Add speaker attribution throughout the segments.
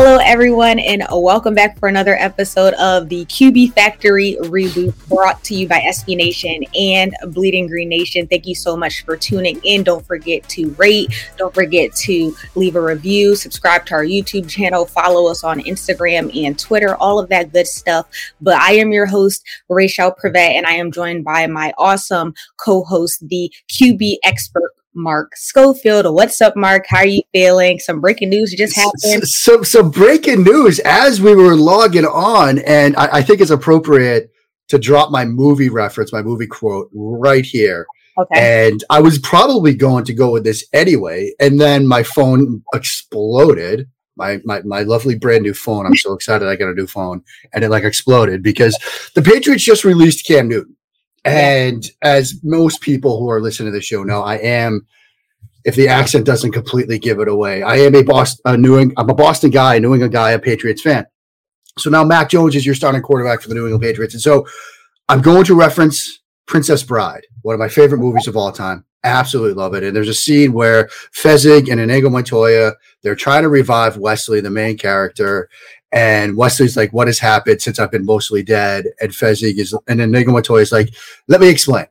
Speaker 1: Hello, everyone, and welcome back for another episode of the QB Factory reboot brought to you by SB Nation and Bleeding Green Nation. Thank you so much for tuning in. Don't forget to rate, don't forget to leave a review, subscribe to our YouTube channel, follow us on Instagram and Twitter, all of that good stuff. But I am your host, Rachel Prevet, and I am joined by my awesome co host, the QB expert Mark Schofield. What's up, Mark? How are you feeling? Some breaking news just happened.
Speaker 2: So, so breaking news as we were logging on, and I, I think it's appropriate to drop my movie reference, my movie quote right here. Okay. And I was probably going to go with this anyway, and then my phone exploded. My, my my lovely brand new phone. I'm so excited I got a new phone, and it like exploded because the Patriots just released Cam Newton. And as most people who are listening to the show know, I am, if the accent doesn't completely give it away, I am a Boston, a New England, I'm a Boston guy, a New England guy, a Patriots fan. So now Mac Jones is your starting quarterback for the New England Patriots. And so I'm going to reference Princess Bride, one of my favorite movies of all time. Absolutely love it. And there's a scene where Fezzik and Inigo Montoya, they're trying to revive Wesley, the main character, and Wesley's like, what has happened since I've been mostly dead? And Fezzik is, and then Montoya is like, let me explain.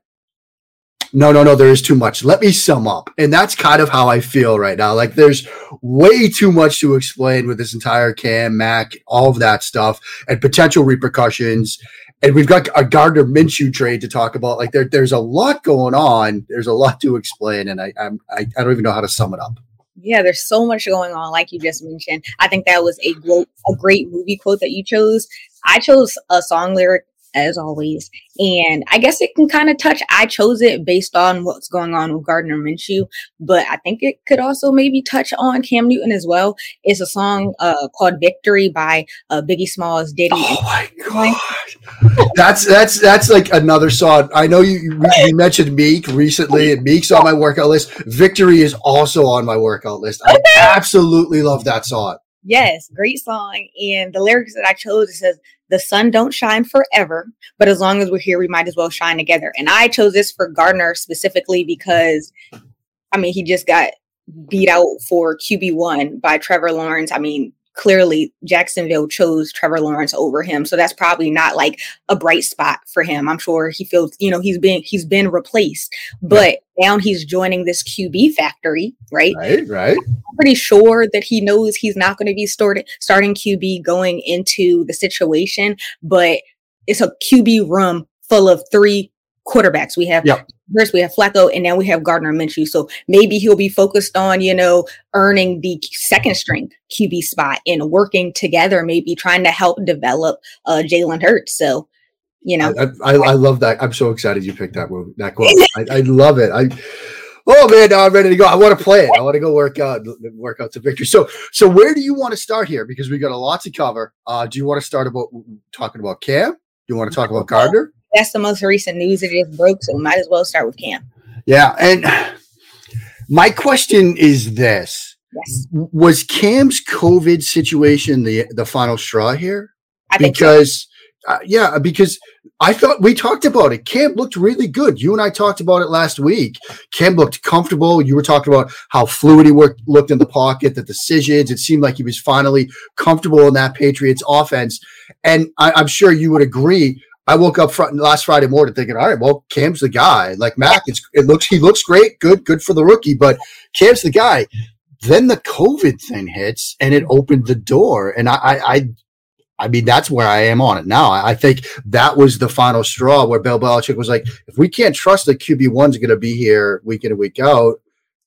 Speaker 2: No, no, no, there is too much. Let me sum up. And that's kind of how I feel right now. Like there's way too much to explain with this entire Cam, Mac, all of that stuff and potential repercussions. And we've got a Gardner Minshew trade to talk about. Like there, there's a lot going on. There's a lot to explain. And I, I'm, I, I don't even know how to sum it up
Speaker 1: yeah, there's so much going on, like you just mentioned. I think that was a great, a great movie quote that you chose. I chose a song lyric as always. And I guess it can kind of touch. I chose it based on what's going on with Gardner Minshew, but I think it could also maybe touch on Cam Newton as well. It's a song uh, called "Victory" by uh, Biggie Smalls, Diddy.
Speaker 2: Oh my god, that's that's that's like another song. I know you you mentioned Meek recently, and Meek's on my workout list. "Victory" is also on my workout list. I absolutely love that song.
Speaker 1: Yes, great song. And the lyrics that I chose it says, "The sun don't shine forever, but as long as we're here, we might as well shine together." And I chose this for Gardner specifically because, I mean, he just got beat out for QB one by Trevor Lawrence. I mean, clearly Jacksonville chose Trevor Lawrence over him. So that's probably not like a bright spot for him. I'm sure he feels, you know, he's been he's been replaced. But yeah. now he's joining this QB factory, right?
Speaker 2: Right, right.
Speaker 1: I'm pretty sure that he knows he's not going to be started starting QB going into the situation, but it's a QB room full of three quarterbacks. We have yep first we have Flacco and now we have Gardner Minshew. So maybe he'll be focused on, you know, earning the second string QB spot and working together, maybe trying to help develop uh, Jalen Hurts. So, you know,
Speaker 2: I, I, I, love that. I'm so excited you picked that movie, that quote. I, I love it. I, Oh man, now I'm ready to go. I want to play it. I want to go work out, work out to victory. So, so where do you want to start here? Because we got a lot to cover. Uh, do you want to start about talking about Cam? Do you want to talk about Gardner?
Speaker 1: That's the most recent news that just broke, so we might as well start with Cam.
Speaker 2: Yeah, and my question is this: Yes, was Cam's COVID situation the the final straw here? I because. So. Uh, yeah, because I thought we talked about it. Cam looked really good. You and I talked about it last week. Cam looked comfortable. You were talking about how fluid he worked, looked in the pocket, the decisions. It seemed like he was finally comfortable in that Patriots offense. And I, am sure you would agree. I woke up front, last Friday morning thinking, all right, well, Cam's the guy. Like Mac, it's, it looks he looks great, good, good for the rookie, but Cam's the guy. Then the COVID thing hits, and it opened the door. And I, I, I, I mean, that's where I am on it now. I think that was the final straw where Bill Belichick was like, if we can't trust that QB one's going to be here week in and week out,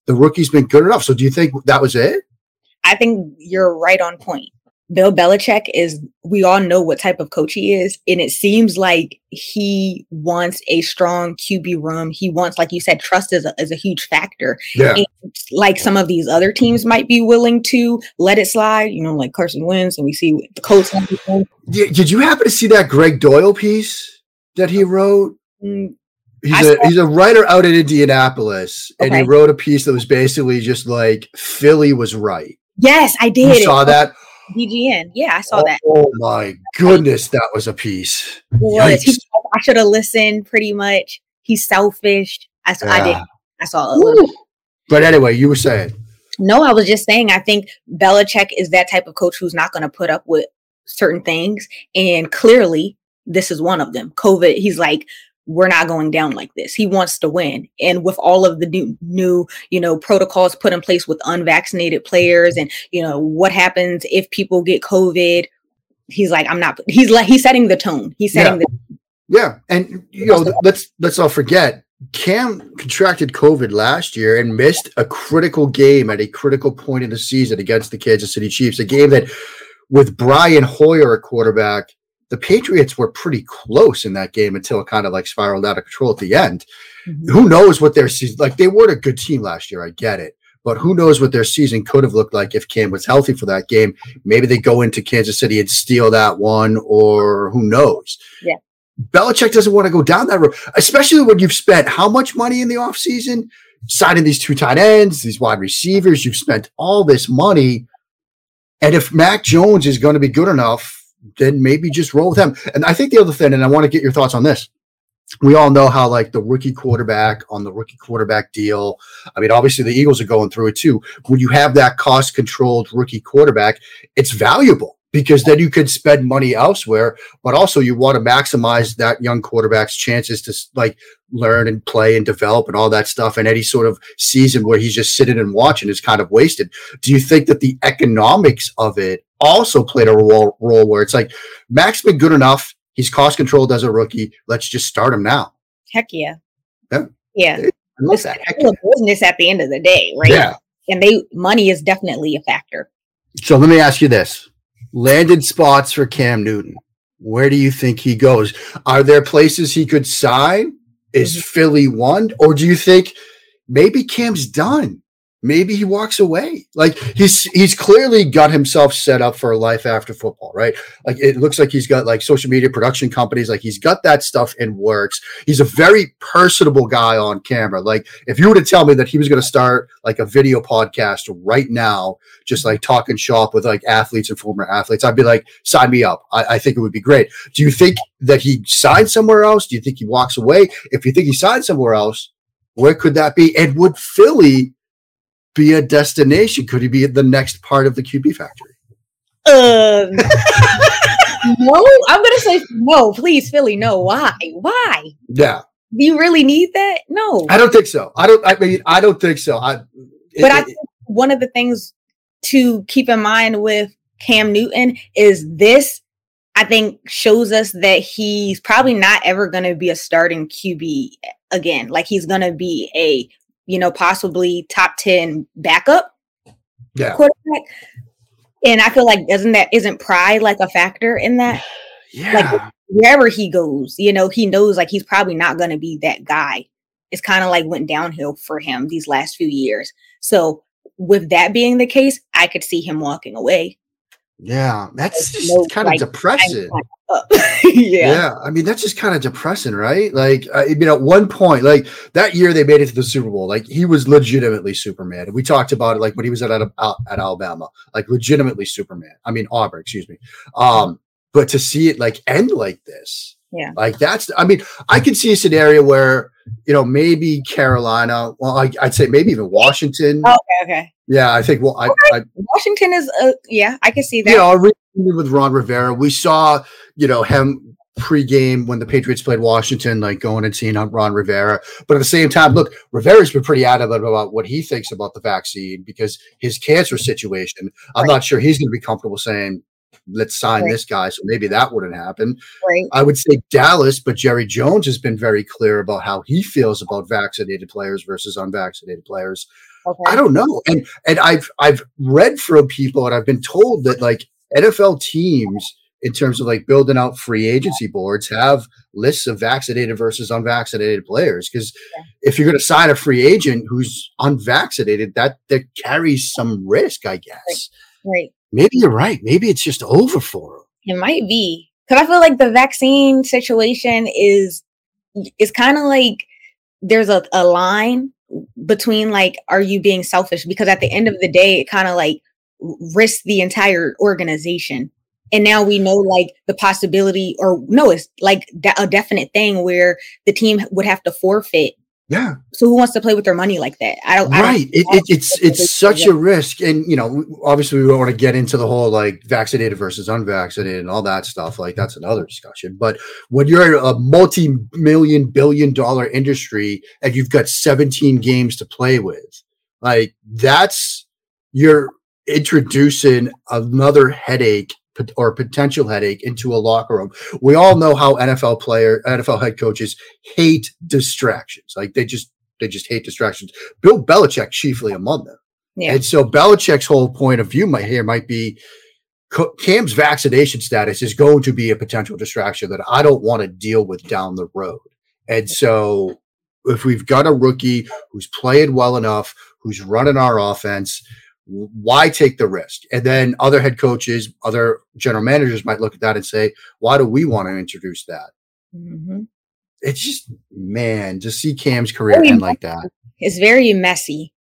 Speaker 2: the rookie's been good enough. So, do you think that was it?
Speaker 1: I think you're right on point Bill Belichick is, we all know what type of coach he is. And it seems like he wants a strong QB room. He wants, like you said, trust is a, is a huge factor.
Speaker 2: Yeah.
Speaker 1: And like some of these other teams might be willing to let it slide, you know, like Carson Wentz, and we see the Colts.
Speaker 2: Did you happen to see that Gregg Doyel piece that he wrote? Mm, he's a he's a writer out in Indianapolis, okay. and he wrote a piece that was basically just like Philly was right.
Speaker 1: Yes, I did.
Speaker 2: You saw that?
Speaker 1: BGN. Yeah, I saw
Speaker 2: oh,
Speaker 1: that.
Speaker 2: Oh my goodness, that was a piece. Was.
Speaker 1: He, I should have listened pretty much. He's selfish. I, yeah. I did. I saw a little.
Speaker 2: But anyway, you were saying.
Speaker 1: No, I was just saying, I think Belichick is that type of coach who's not going to put up with certain things. And clearly, this is one of them. COVID, he's like, we're not going down like this. He wants to win. And with all of the new, new, you know, protocols put in place with unvaccinated players and, you know, what happens if people get COVID, he's like, I'm not, he's like, he's setting the tone. He's setting
Speaker 2: yeah.
Speaker 1: the
Speaker 2: Yeah. And, you know, let's, let's all forget Cam contracted COVID last year and missed a critical game at a critical point in the season against the Kansas City Chiefs, a game that with Brian Hoyer a quarterback, the Patriots were pretty close in that game until it kind of like spiraled out of control at the end. Mm-hmm. Who knows what their season like they weren't a good team last year, I get it. But who knows what their season could have looked like if Cam was healthy for that game? Maybe they go into Kansas City and steal that one, or who knows?
Speaker 1: Yeah.
Speaker 2: Belichick doesn't want to go down that road, especially when you've spent how much money in the offseason signing these two tight ends, these wide receivers. You've spent all this money. And if Mac Jones is going to be good enough then maybe just roll with him. And I think the other thing, and I want to get your thoughts on this. We all know how like the rookie quarterback on the rookie quarterback deal. I mean, obviously the Eagles are going through it too. When you have that cost controlled rookie quarterback, it's valuable because then you could spend money elsewhere, but also you want to maximize that young quarterback's chances to like learn and play and develop and all that stuff. And any sort of season where he's just sitting and watching is kind of wasted. Do you think that the economics of it also played a role, role where it's like Mac's been good enough. He's cost controlled as a rookie. Let's just start him now.
Speaker 1: Heck yeah.
Speaker 2: Yeah.
Speaker 1: Yeah.
Speaker 2: It's that.
Speaker 1: a business at the end of the day, right?
Speaker 2: Yeah.
Speaker 1: And they money is definitely a factor.
Speaker 2: So let me ask you this. Landed spots for Cam Newton. Where do you think he goes? Are there places he could sign? Is mm-hmm. Philly one? Or do you think maybe Cam's done? Maybe he walks away. Like he's he's clearly got himself set up for a life after football, right? Like it looks like he's got like social media production companies, like he's got that stuff in works. He's a very personable guy on camera. Like if you were to tell me that he was going to start like a video podcast right now, just like talking shop with like athletes and former athletes, I'd be like, sign me up. I, I think it would be great. Do you think that he signed somewhere else? Do you think he walks away? If you think he signed somewhere else, where could that be? And would Philly be a destination? Could he be the next part of the QB factory?
Speaker 1: Um, no, I'm gonna say no. Please, Philly, no. Why? Why?
Speaker 2: Yeah.
Speaker 1: Do you really need that? No.
Speaker 2: I don't think so. I don't. I mean, I don't think so. I.
Speaker 1: It, but I think one of the things to keep in mind with Cam Newton is this. I think shows us that he's probably not ever going to be a starting QB again. Like he's going to be a you know, possibly top 10 backup
Speaker 2: yeah.
Speaker 1: quarterback. And I feel like doesn't that isn't pride like a factor in that?
Speaker 2: Yeah.
Speaker 1: Like wherever he goes, you know, he knows like he's probably not going to be that guy. It's kind of like went downhill for him these last few years. So with that being the case, I could see him walking away.
Speaker 2: Yeah, that's just no, kind of like, depressing.
Speaker 1: yeah.
Speaker 2: yeah, I mean that's just kind of depressing, right? Like, I mean, at one point, like that year they made it to the Super Bowl, like he was legitimately Superman. And we talked about it, like when he was at at, at Alabama, like legitimately Superman. I mean Auburn, excuse me. Um, but to see it like end like this,
Speaker 1: yeah,
Speaker 2: like that's. I mean, I can see a scenario where you know maybe Carolina. Well, I, would say maybe even Washington.
Speaker 1: okay, okay.
Speaker 2: Yeah, I think. Well, I, I
Speaker 1: Washington is. Uh, yeah, I can see that.
Speaker 2: You know, with Ron Rivera, we saw you know him pregame when the Patriots played Washington, like going and seeing Ron Rivera. But at the same time, look, Rivera's been pretty adamant about what he thinks about the vaccine because his cancer situation. I'm right. not sure he's going to be comfortable saying, let's sign right. this guy. So maybe that wouldn't happen.
Speaker 1: Right.
Speaker 2: I would say Dallas, but Jerry Jones has been very clear about how he feels about vaccinated players versus unvaccinated players. Okay. I don't know. And and I've I've read from people and I've been told that like NFL teams in terms of like building out free agency boards have lists of vaccinated versus unvaccinated players because yeah. if you're going to sign a free agent who's unvaccinated that that carries some risk i guess
Speaker 1: right, right.
Speaker 2: Maybe you're right. Maybe it's just over for
Speaker 1: them it might be. Because i feel like the vaccine situation is is kind of like there's a, a line between like are you being selfish? Because at the end of the day it kind of like risks the entire organization. And now we know like the possibility or no it's like a definite thing where the team would have to forfeit
Speaker 2: yeah.
Speaker 1: So who wants to play with their money like that?
Speaker 2: I don't
Speaker 1: right
Speaker 2: I don't, it, it, it's it's such a risk. And you know obviously we don't want to get into the whole like vaccinated versus unvaccinated and all that stuff. Like that's another discussion. But when you're a multi-million billion dollar industry and you've got 17 games to play with like that's you're introducing another headache or potential headache into a locker room. We all know how NFL player, NFL head coaches hate distractions. Like they just they just hate distractions. Bill Belichick chiefly among them. Yeah. And so Belichick's whole point of view might here might be Cam's vaccination status is going to be a potential distraction that I don't want to deal with down the road. And so if we've got a rookie who's playing well enough, who's running our offense, why take the risk? And then other head coaches, other general managers might look at that and say, why do we want to introduce that? Mm-hmm. It's just, man, to see Cam's career very end like that.
Speaker 1: It's very messy.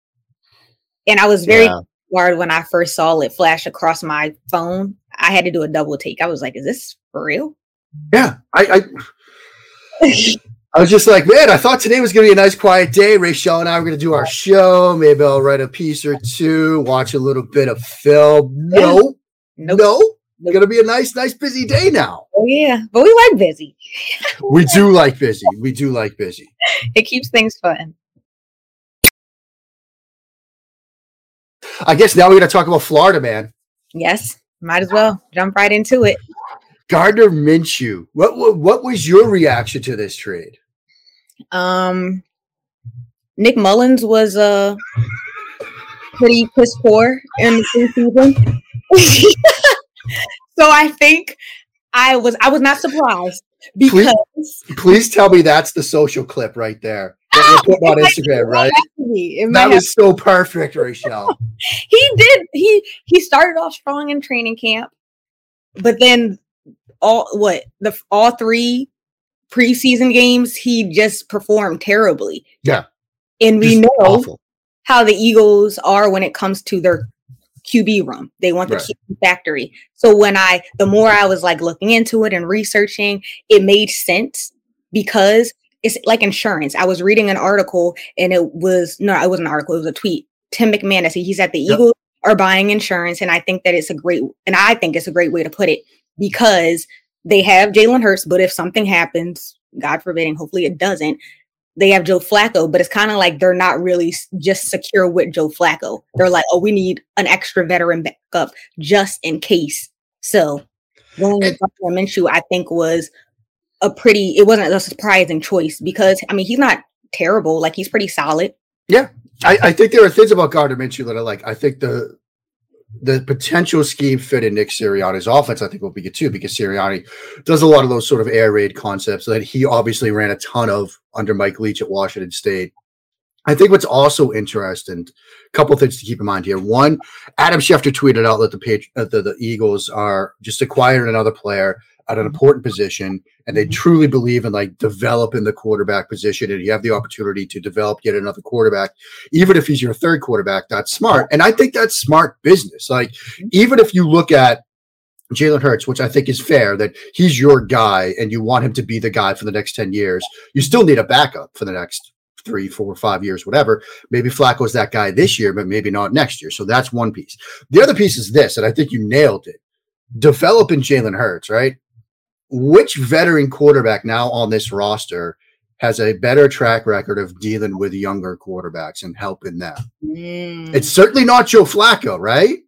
Speaker 1: And I was very yeah. worried when I first saw it flash across my phone. I had to do a double take. I was like, is this for real?
Speaker 2: Yeah. I, I I was just like, man, I thought today was going to be a nice quiet day. Rachel and I were going to do our show. Maybe I'll write a piece or two, watch a little bit of film. No, nope. no, it's going to be a nice, nice busy day now.
Speaker 1: Oh, yeah. But we like busy.
Speaker 2: we do like busy. We do like busy.
Speaker 1: It keeps things fun.
Speaker 2: I guess now we're going to talk about Florida, man.
Speaker 1: Yes. Might as well jump right into it.
Speaker 2: Gardner Minshew. What, what what was your reaction to this trade?
Speaker 1: Um, Nick Mullens was uh pretty piss poor in the preseason. so I think I was I was not surprised because
Speaker 2: please, please tell me that's the social clip right there that putting on Instagram, right? That was so perfect, Rachel.
Speaker 1: he did he he started off strong in training camp, but then all what the all three preseason games he just performed terribly.
Speaker 2: Yeah.
Speaker 1: And we just know awful. how the Eagles are when it comes to their QB room. They want the right. QB factory. So when I the more I was like looking into it and researching, it made sense because it's like insurance. I was reading an article and it was no, it wasn't an article, it was a tweet. Tim McManus, he's at the yep. Eagles are buying insurance, and I think that it's a great and I think it's a great way to put it because they have Jalen Hurts, but if something happens, God forbid, and hopefully it doesn't, they have Joe Flacco, but it's kind of like they're not really just secure with Joe Flacco. They're like, oh, we need an extra veteran backup just in case. So going with Dr. Minshew, I think was a pretty, it wasn't a surprising choice because, I mean, he's not terrible. Like he's pretty solid.
Speaker 2: Yeah. I, I think there are things about Gardner Minshew that I like. I think the the potential scheme fit in Nick Sirianni's offense, I think, will be good too, because Sirianni does a lot of those sort of air raid concepts that he obviously ran a ton of under Mike Leach at Washington State. I think what's also interesting, a couple things to keep in mind here. One, Adam Schefter tweeted out that the, page, uh, the, the Eagles are just acquiring another player at an mm-hmm. important position and they mm-hmm. truly believe in like developing the quarterback position and you have the opportunity to develop yet another quarterback even if he's your third quarterback that's smart and i think that's smart business like mm-hmm. even if you look at Jalen Hurts, which I think is fair that he's your guy and you want him to be the guy for the next 10 years, you still need a backup for the next three, four, five years, whatever. Maybe Flacco's that guy this year, but maybe not next year. So that's one piece. The other piece is this, and I think you nailed it. Developing Jalen Hurts, right? Which veteran quarterback now on this roster has a better track record of dealing with younger quarterbacks and helping them? Mm. It's certainly not Joe Flacco, right?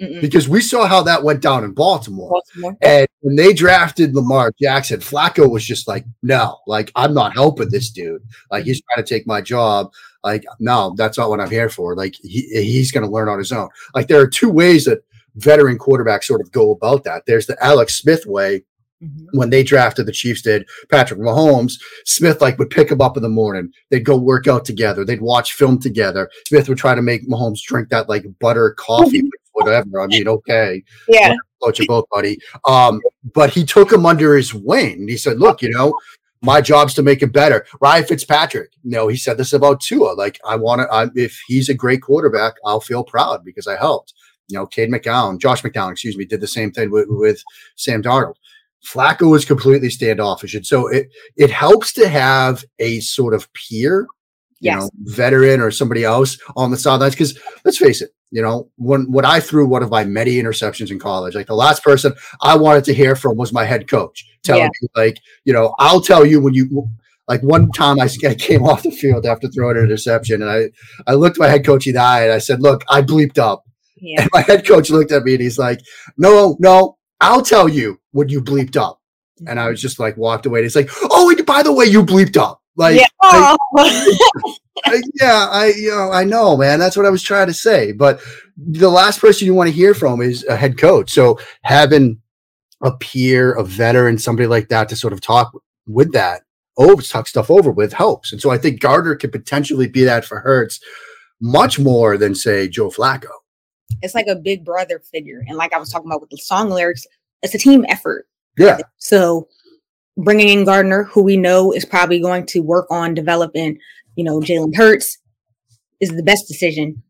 Speaker 2: Mm-mm. Because we saw how that went down in Baltimore. Baltimore. And when they drafted Lamar Jackson, Flacco was just like, no, like, I'm not helping this dude. Like, he's trying to take my job. Like, no, that's not what I'm here for. Like, he, he's going to learn on his own. Like, there are two ways that veteran quarterbacks sort of go about that. There's the Alex Smith way. Mm-hmm. When they drafted the Chiefs, did Patrick Mahomes, Smith like would pick him up in the morning. They'd go work out together. They'd watch film together. Smith would try to make Mahomes drink that like butter coffee, whatever. I mean, okay,
Speaker 1: yeah,
Speaker 2: coach you both, buddy. Um, but he took him under his wing. He said, "Look, you know, my job's to make it better. Ryan Fitzpatrick, you know, he said this about Tua. Like, I want to, if he's a great quarterback, I'll feel proud because I helped. You know, Cade McCown, Josh McCown, excuse me, did the same thing with, with Sam Darnold. Flacco was completely standoffish. And so it it helps to have a sort of peer, you yes. know, veteran or somebody else on the sidelines. Because let's face it, you know, when when I threw one of my many interceptions in college, like the last person I wanted to hear from was my head coach telling yeah. me, like, you know, I'll tell you when you like one time I, I came off the field after throwing an interception and I, I looked my head coach in the eye and I said, look, I bleeped up. Yeah. And my head coach looked at me and he's like, no, no, I'll tell you when you bleeped up. And I was just like walked away. And he's like, oh, and by the way, you bleeped up. Like, yeah. I, oh. I, yeah, I, you know, I know, man. That's what I was trying to say. But the last person you want to hear from is a head coach. So having a peer, a veteran, somebody like that to sort of talk with that, over talk stuff over with helps. And so I think Gardner could potentially be that for Hurts much more than say Joe Flacco.
Speaker 1: It's like a big brother figure. And like I was talking about with the song lyrics, it's a team effort.
Speaker 2: Yeah.
Speaker 1: So bringing in Gardner, who we know is probably going to work on developing, you know, Jalen Hurts, is the best decision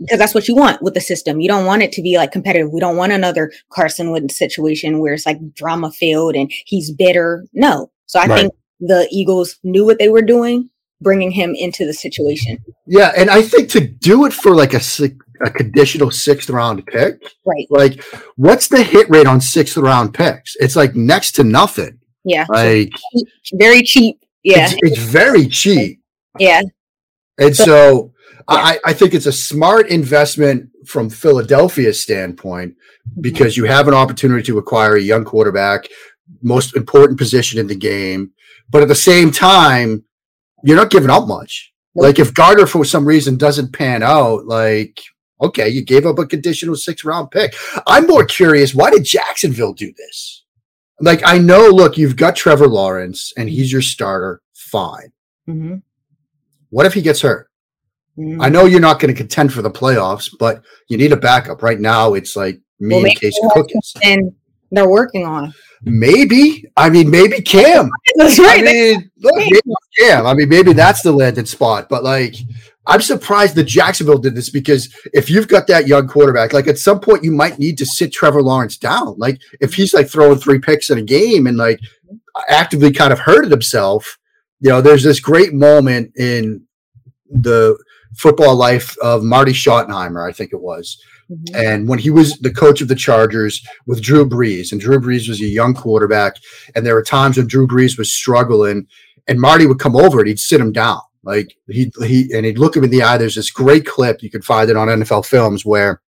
Speaker 1: because that's what you want with the system. You don't want it to be like competitive. We don't want another Carson Wentz situation where it's like drama filled and he's bitter. No. So I right. think the Eagles knew what they were doing, bringing him into the situation.
Speaker 2: Yeah, and I think to do it for like a a conditional sixth round pick,
Speaker 1: right?
Speaker 2: Like, what's the hit rate on sixth round picks? It's like next to nothing.
Speaker 1: Yeah,
Speaker 2: like
Speaker 1: very cheap. Yeah,
Speaker 2: it's, it's very cheap.
Speaker 1: Yeah,
Speaker 2: and so, so yeah. I, I think it's a smart investment from Philadelphia's standpoint mm-hmm. because you have an opportunity to acquire a young quarterback, most important position in the game, but at the same time, you're not giving up much. Like if Gardner for some reason doesn't pan out, like okay, you gave up a conditional six round pick. I'm more curious, why did Jacksonville do this? Like I know, look, you've got Trevor Lawrence and he's your starter, fine. Mm-hmm. What if he gets hurt? Mm-hmm. I know you're not going to contend for the playoffs, but you need a backup. Right now, it's like me well, and Case Cookies.
Speaker 1: And they're working on.
Speaker 2: Maybe. I mean, maybe Cam. That's right. I mean, look, maybe Cam. I mean, maybe that's the landing spot. But like, I'm surprised that Jacksonville did this because if you've got that young quarterback, like at some point you might need to sit Trevor Lawrence down. Like if he's like throwing three picks in a game and like actively kind of hurted himself, you know, there's this great moment in the football life of Marty Schottenheimer, I think it was, Mm-hmm. And when he was the coach of the Chargers with Drew Brees, and Drew Brees was a young quarterback, and there were times when Drew Brees was struggling, and Marty would come over and he'd sit him down. Like he he and he'd look him in the eye. There's this great clip you can find it on NFL films where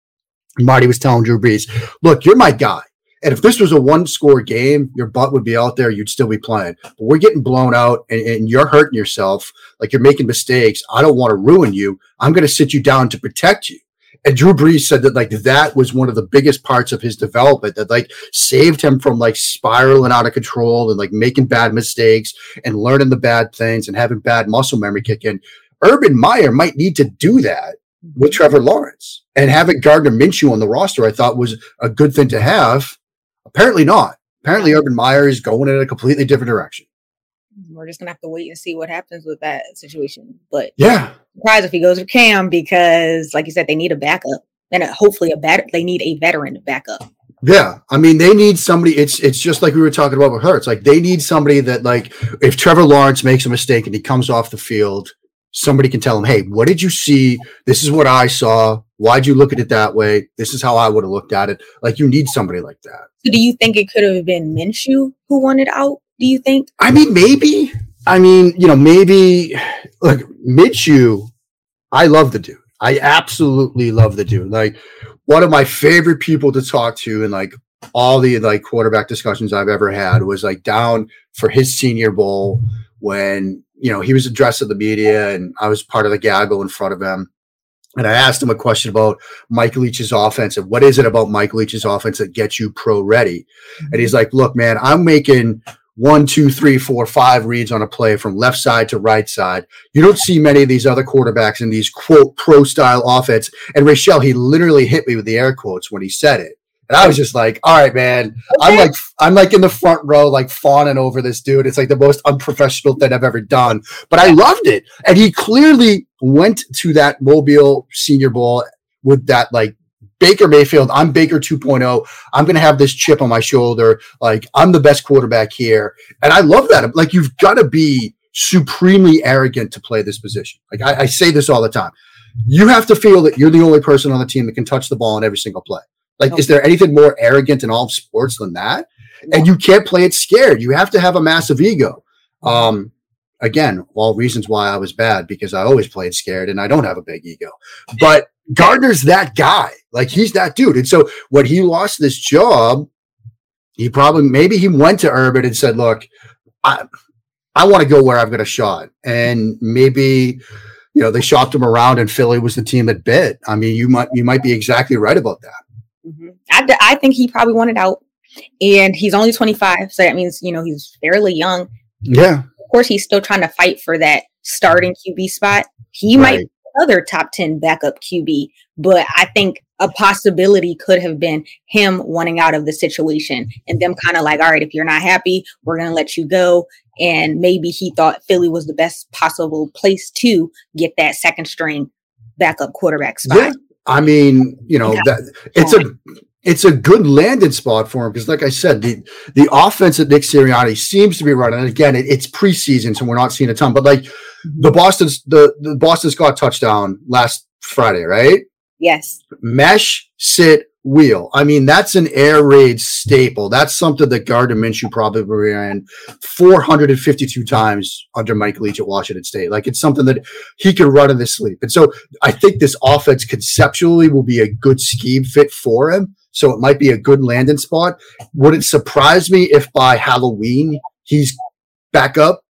Speaker 2: Marty was telling Drew Brees, "Look, you're my guy. And if this was a one score game, your butt would be out there. You'd still be playing. But we're getting blown out and, and you're hurting yourself. Like you're making mistakes. I don't want to ruin you. I'm going to sit you down to protect you and Drew Brees said that like that was one of the biggest parts of his development that like saved him from like spiraling out of control and like making bad mistakes and learning the bad things and having bad muscle memory kick in. Urban Meyer might need to do that with mm-hmm. Trevor Lawrence and having Gardner Minshew on the roster. I thought was a good thing to have. Apparently not. Apparently, Urban Meyer is going in a completely different direction
Speaker 1: we're just gonna have to wait and see what happens with that situation. But
Speaker 2: yeah,
Speaker 1: surprise if he goes with Cam because, like you said, they need a backup and hopefully a better. They need a veteran backup.
Speaker 2: Yeah, I mean they need somebody. It's it's just like we were talking about with Hurts. Like they need somebody that like if Trevor Lawrence makes a mistake and he comes off the field, somebody can tell him, "Hey, what did you see? This is what I saw. Why'd you look at it that way? This is how I would have looked at it." Like you need somebody like that.
Speaker 1: So do you think it could have been Minshew who wanted out? do you think?
Speaker 2: I mean, maybe. I mean, you know, maybe like Minshew, I love the dude. I absolutely love the dude. Like one of my favorite people to talk to and like all the like quarterback discussions I've ever had was like down for his senior bowl when, you know, he was addressing the media and I was part of the gaggle in front of him. And I asked him a question about Mike Leach's offense and what is it about Mike Leach's offense that gets you pro ready? And he's like, look, man, I'm making one, two, three, four, five reads on a play from left side to right side. You don't see many of these other quarterbacks in these quote pro style offense. And Rachel, he literally hit me with the air quotes when he said it. And I was just like, all right, man. Okay. I'm like, I'm like in the front row, like fawning over this dude. It's like the most unprofessional thing I've ever done. But I loved it. And he clearly went to that Mobile Senior Bowl with that like Baker Mayfield, I'm Baker 2.0. I'm going to have this chip on my shoulder. Like, I'm the best quarterback here. And I love that. Like, you've got to be supremely arrogant to play this position. Like, I, I, say this all the time. You have to feel that you're the only person on the team that can touch the ball in every single play. Like, is there anything more arrogant in all of sports than that? And you can't play it scared. You have to have a massive ego. Um, again, all reasons why I was bad because I always played scared and I don't have a big ego. But Gardner's that guy. Like he's that dude. And so when he lost this job, he probably maybe he went to Urban and said, "Look, I I want to go where I've got a shot." And maybe you know they shopped him around, and Philly was the team that bit. I mean, you might you might be exactly right about that.
Speaker 1: Mm-hmm. I I think he probably wanted out, and he's only twenty five, so that means you know he's fairly young.
Speaker 2: Yeah.
Speaker 1: Course, he's still trying to fight for that starting QB spot. He right. might other top 10 backup QB, but I think a possibility could have been him wanting out of the situation and them kind of like, all right, if you're not happy, we're going to let you go. And maybe he thought Philly was the best possible place to get that second string backup quarterback spot. Yeah.
Speaker 2: I mean, you know, that it's a it's a good landing spot for him because, like I said, the the offense that Nick Sirianni seems to be running. And again, it, it's preseason, so we're not seeing a ton. But like the Boston's the, the Boston Scott touchdown last Friday, right?
Speaker 1: Yes.
Speaker 2: Mesh sit wheel. I mean, that's an air raid staple. That's something that Gardner Minshew probably ran 452 times under Mike Leach at Washington State. Like it's something that he can run in his sleep. And so I think this offense conceptually will be a good scheme fit for him. So it might be a good landing spot. Would it surprise me if by Halloween he's back up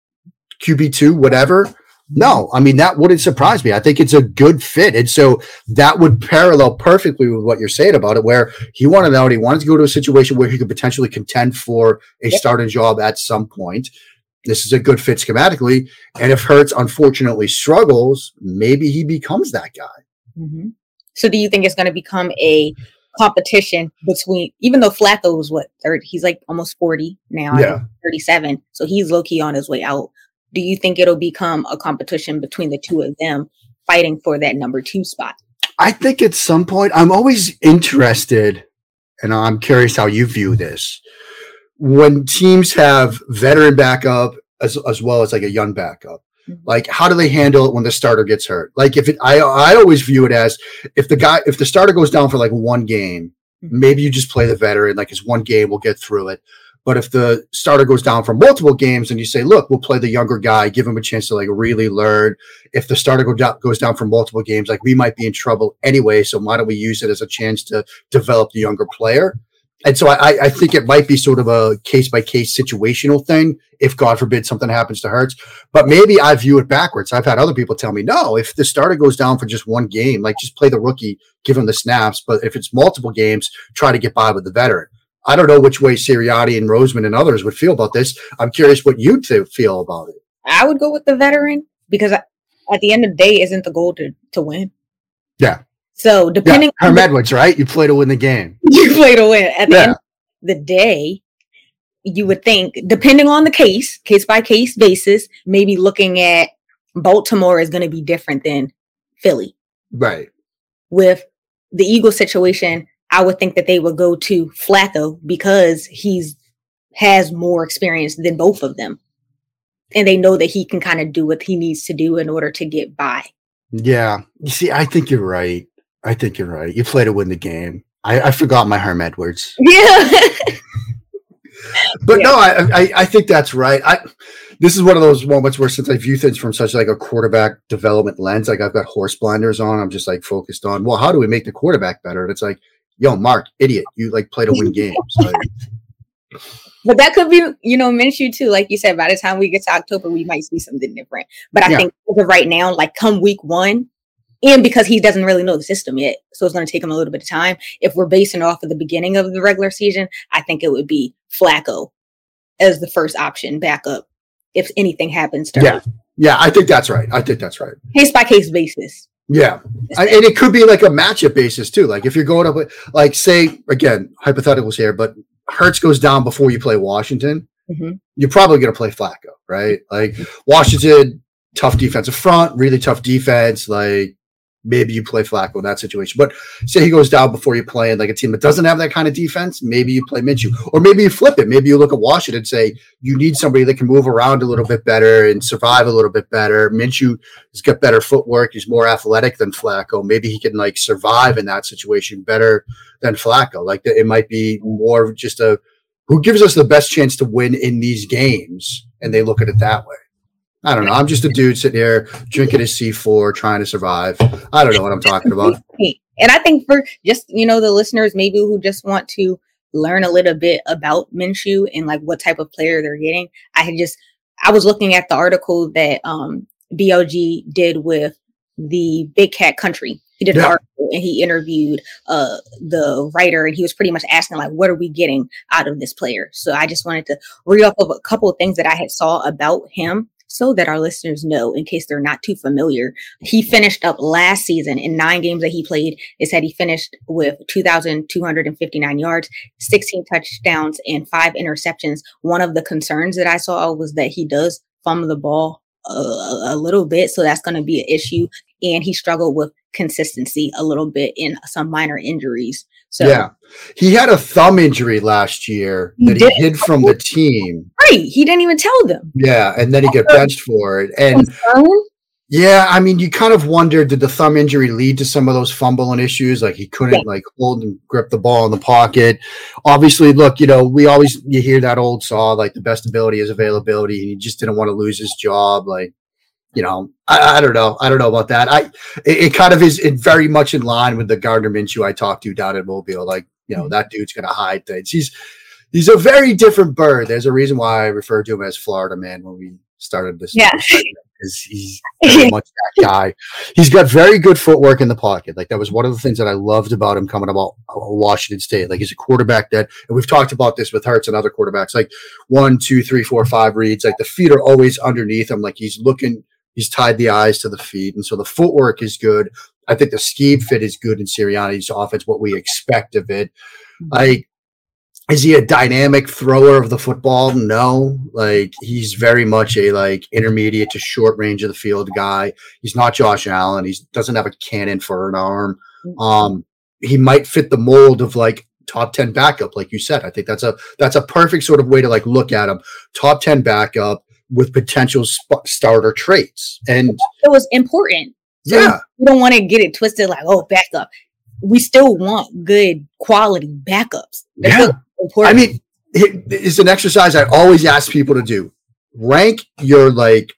Speaker 2: QB2, whatever? No, I mean that wouldn't surprise me. I think it's a good fit, and so that would parallel perfectly with what you're saying about it. Where he wanted out, he wanted to go to a situation where he could potentially contend for a yep. starting job at some point. This is a good fit schematically, and if Hurts unfortunately struggles, maybe he becomes that guy.
Speaker 1: Mm-hmm. So, do you think it's going to become a competition between? Even though Flacco was what 30, he's like almost forty now, yeah. thirty seven, so he's low key on his way out do you think it'll become a competition between the two of them fighting for that number two spot?
Speaker 2: I think at some point, I'm always interested, and I'm curious how you view this. When teams have veteran backup as, as well as like a young backup. Like how do they handle it when the starter gets hurt? Like if it, I, I always view it as if the guy, if the starter goes down for like one game, mm-hmm. maybe you just play the veteran, like it's one game, we'll get through it. But if the starter goes down for multiple games and you say, look, we'll play the younger guy, give him a chance to like really learn. If the starter go down, goes down for multiple games, like we might be in trouble anyway. So why don't we use it as a chance to develop the younger player? And so I, I think it might be sort of a case by case situational thing. If God forbid something happens to Hurts, but maybe I view it backwards. I've had other people tell me, no, if the starter goes down for just one game, like just play the rookie, give him the snaps. But if it's multiple games, try to get by with the veteran. I don't know which way Sirianni and Roseman and others would feel about this. I'm curious what you'd feel about it.
Speaker 1: I would go with the veteran because at the end of the day, isn't the goal to, to win?
Speaker 2: Yeah.
Speaker 1: So depending
Speaker 2: yeah, Herm Edwards, right? You play to win the game.
Speaker 1: You play to win. At the yeah. end of the day, you would think, depending on the case, case by case basis, maybe looking at Baltimore is going to be different than Philly.
Speaker 2: Right.
Speaker 1: With the Eagle situation, I would think that they would go to Flacco because he's has more experience than both of them. And they know that he can kind of do what he needs to do in order to get by.
Speaker 2: Yeah. You see, I think you're right. I think you're right. You play to win the game. I, I forgot my Herm Edwards.
Speaker 1: Yeah.
Speaker 2: but yeah. no, I, I, I think that's right. I this is one of those moments where since I view things from such like a quarterback development lens, like I've got horse blinders on, I'm just like focused on well, how do we make the quarterback better? And it's like yo, Mark, idiot, you like play to win games. Like,
Speaker 1: but that could be, you know, Minshew too. Like you said, by the time we get to October, we might see something different. But I yeah. think right now, like come week one, and because he doesn't really know the system yet. So it's going to take him a little bit of time. If we're basing off of the beginning of the regular season, I think it would be Flacco as the first option backup if anything happens to
Speaker 2: yeah. Yeah, I think that's right. I think that's right.
Speaker 1: Case by case basis.
Speaker 2: Yeah. I, and it could be like a matchup basis too. Like if you're going up, like say, again, hypotheticals here, but Hurts goes down before you play Washington, mm-hmm. you're probably going to play Flacco, right? Like Washington, tough defensive front, really tough defense. Like maybe you play Flacco in that situation. But say he goes down before you play in like a team that doesn't have that kind of defense, maybe you play Minshew. Or maybe you flip it. Maybe you look at Washington and say you need somebody that can move around a little bit better and survive a little bit better. Minshew has got better footwork. He's more athletic than Flacco. Maybe he can like survive in that situation better than Flacco. Like it might be more just a who gives us the best chance to win in these games, and they look at it that way. I don't know. I'm just a dude sitting here drinking a C4, trying to survive. I don't know what I'm talking about.
Speaker 1: And I think for just, you know, the listeners maybe who just want to learn a little bit about Minshew and like what type of player they're getting, I had just, I was looking at the article that um, BLG did with the Big Cat Country. He did yeah. an article and he interviewed uh, the writer and he was pretty much asking like, what are we getting out of this player? So I just wanted to read off of a couple of things that I had saw about him so that our listeners know in case they're not too familiar. He finished up last season in nine games that he played. It said he finished with 2,259 yards, 16 touchdowns, and five interceptions. One of the concerns that I saw was that he does fumble the ball a, a little bit. So that's going to be an issue. And he struggled with consistency a little bit in some minor injuries. So
Speaker 2: yeah, he had a thumb injury last year that he, he hid from the team.
Speaker 1: Right, he didn't even tell them.
Speaker 2: Yeah, and then he got benched for it. And yeah, I mean, you kind of wondered did the thumb injury lead to some of those fumbling issues? Like he couldn't yeah. like hold and grip the ball in the pocket. Obviously, look, you know, we always you hear that old saw like the best ability is availability, and he just didn't want to lose his job. Like you know, I, I, don't know. I don't know about that. I it, it kind of is in very much in line with the Gardner Minshew I talked to down in Mobile. Like, you know, mm-hmm. that dude's gonna hide things. He's he's a very different bird. There's a reason why I refer to him as Florida man when we started this.
Speaker 1: Yeah.
Speaker 2: Because he's very much that guy. He's got very good footwork in the pocket. Like that was one of the things that I loved about him coming about Washington State. Like he's a quarterback that, and we've talked about this with Hurts and other quarterbacks. Like one, two, three, four, five reads. Like the feet are always underneath him. Like he's looking He's tied the eyes to the feet. And so the footwork is good. I think the scheme fit is good in Sirianni's offense, what we expect of it. Mm-hmm. Like, is he a dynamic thrower of the football? No. Like, he's very much a like intermediate to short range of the field guy. He's not Josh Allen. He doesn't have a cannon for an arm. Mm-hmm. Um, he might fit the mold of like top 10 backup like you said i think that's a that's a perfect sort of way to like look at him top 10 backup with potential sp- starter traits. And
Speaker 1: it was important.
Speaker 2: So yeah.
Speaker 1: We don't want to get it twisted like, oh, backup. We still want good quality backups.
Speaker 2: yeah. I mean, it's an exercise I always ask people to do. Rank your like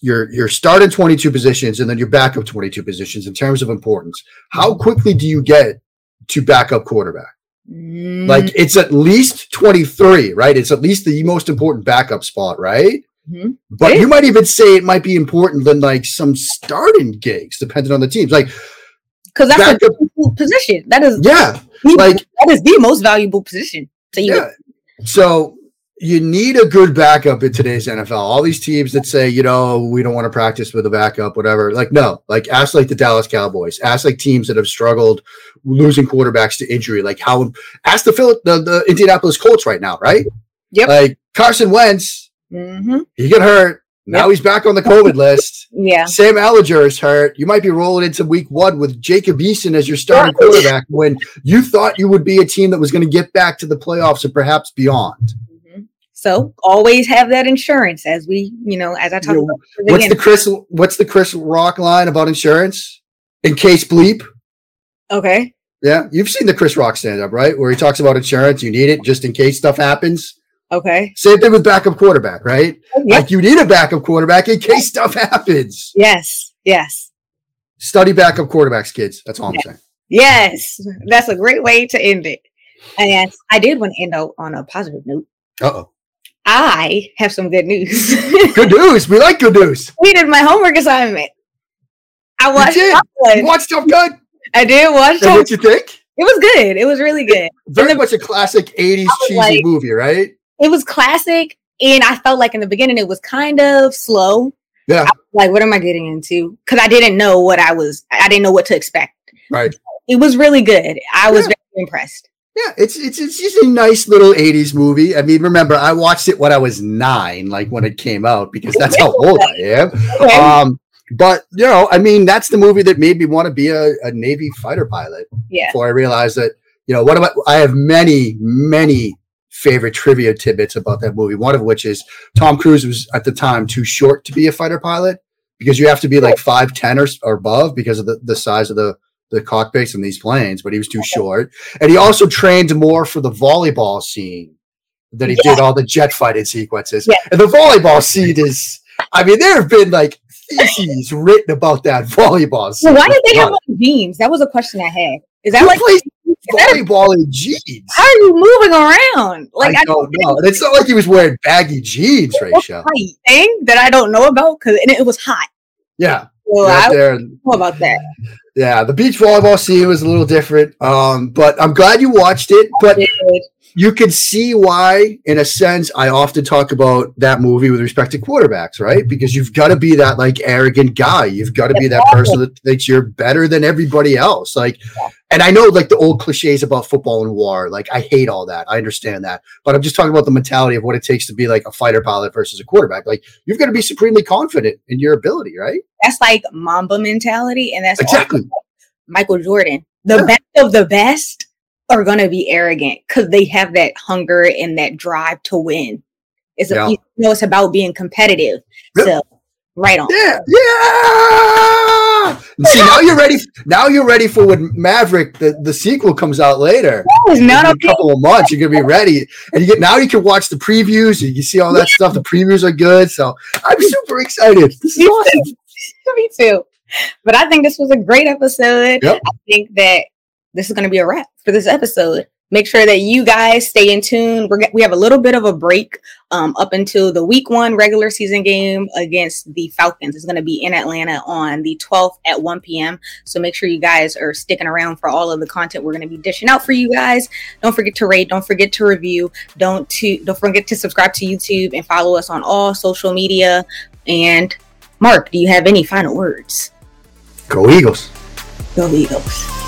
Speaker 2: your your starting 22 positions and then your backup 22 positions in terms of importance. How quickly do you get to backup quarterback? Mm. Like it's at least 23, right? It's at least the most important backup spot, right? Mm-hmm. But you might even say it might be important than like some starting gigs, depending on the teams. Like,
Speaker 1: because that's backup, a position. That is,
Speaker 2: yeah,
Speaker 1: like that is the most valuable position.
Speaker 2: So yeah. So you need a good backup in today's NFL. All these teams that say, you know, we don't want to practice with a backup, whatever. Like, no, like ask like the Dallas Cowboys, ask like teams that have struggled losing quarterbacks to injury. Like how ask the Phil the, the Indianapolis Colts right now, right?
Speaker 1: Yep.
Speaker 2: Like Carson Wentz, mm-hmm. he got hurt. Now yep. he's back on the COVID list.
Speaker 1: yeah.
Speaker 2: Sam Ehlinger is hurt. You might be rolling into week one with Jacob Eason as your starting quarterback when you thought you would be a team that was going to get back to the playoffs and perhaps beyond. Mm-hmm.
Speaker 1: So always have that insurance as we, you know, as I talk you know,
Speaker 2: about. What's the Chris? What's the Chris Rock line about insurance? In case bleep.
Speaker 1: Okay.
Speaker 2: Yeah, you've seen the Chris Rock stand up, right? Where he talks about insurance. You need it just in case stuff happens.
Speaker 1: Okay.
Speaker 2: Same thing with backup quarterback, right? Oh, Like you need a backup quarterback in case stuff happens.
Speaker 1: Yes. Yes.
Speaker 2: Study backup quarterbacks, kids. That's all I'm saying.
Speaker 1: Yes, that's a great way to end it. And I did want to end on a positive note.
Speaker 2: Uh oh.
Speaker 1: I have some good news.
Speaker 2: good news. We like good news.
Speaker 1: We did my homework assignment. I watched.
Speaker 2: You, did? you watched Top Gun.
Speaker 1: I did watch.
Speaker 2: And what you think?
Speaker 1: It was good. It was really good.
Speaker 2: Very the, much a classic '80s cheesy like, movie, right?
Speaker 1: It was classic, and I felt like in the beginning it was kind of slow.
Speaker 2: Yeah.
Speaker 1: like, what am I getting into? Because I didn't know what I was. I didn't know what to expect.
Speaker 2: Right.
Speaker 1: It was really good. I was yeah. very impressed.
Speaker 2: Yeah, it's it's it's just a nice little '80s movie. I mean, remember, I watched it when I was nine, like when it came out, because that's how old I am. Um, but you know, I mean, that's the movie that made me want to be a, a Navy fighter pilot.
Speaker 1: Yeah.
Speaker 2: Before I realized that, you know, what about I have many, many favorite trivia tidbits about that movie. One of which is Tom Cruise was at the time too short to be a fighter pilot because you have to be like five ten or, or above because of the, the size of the the cockpits in these planes, but he was too short. And he also trained more for the volleyball scene than he yeah. did all the jet fighting sequences. Yeah. And the volleyball scene is, I mean, there have been like theses written about that volleyball.
Speaker 1: Well, why did they have on jeans? That was a question I had. Is that Who like
Speaker 2: volleyball in jeans?
Speaker 1: How are you moving around?
Speaker 2: Like I, I don't know. And it's not like he was wearing baggy jeans, Rachel.
Speaker 1: Thing that I don't know about because and it was hot.
Speaker 2: Yeah.
Speaker 1: Well, I don't know about that.
Speaker 2: Yeah, the beach volleyball scene was a little different. Um, but I'm glad you watched it. But you can see why, in a sense, I often talk about that movie with respect to quarterbacks, right? Mm-hmm. Because you've got to be that like arrogant guy. You've got to be that person that thinks you're better than everybody else. Like, and I know like the old cliches about football and war. Like, I hate all that. I understand that, but I'm just talking about the mentality of what it takes to be like a fighter pilot versus a quarterback. Like, you've got to be supremely confident in your ability, right?
Speaker 1: That's like Mamba mentality, and that's
Speaker 2: exactly
Speaker 1: Michael Jordan, the yeah. best of the best are going to be arrogant because they have that hunger and that drive to win. It's a, you know it's about being competitive. Yep. So right on.
Speaker 2: Yeah, yeah. See now you're ready. Now you're ready for when Maverick the, the sequel comes out later.
Speaker 1: That not
Speaker 2: a couple of months. You're gonna be ready, and you get now you can watch the previews. You can see all that stuff. The previews are good, so I'm super excited. This is awesome.
Speaker 1: Me too. But I think this was a great episode. Yep. I think that this is going to be a wrap for this episode. Make sure that you guys stay in tune. We're, we have a little bit of a break um, up until the week one regular season game against the Falcons. It's going to be in Atlanta on the 12th at 1 p.m. So make sure you guys are sticking around for all of the content we're going to be dishing out for you guys. Don't forget to rate. Don't forget to review. Don't to don't forget to subscribe to YouTube and follow us on all social media. And Mark, do you have any final words?
Speaker 2: Go Eagles.
Speaker 1: Go Eagles.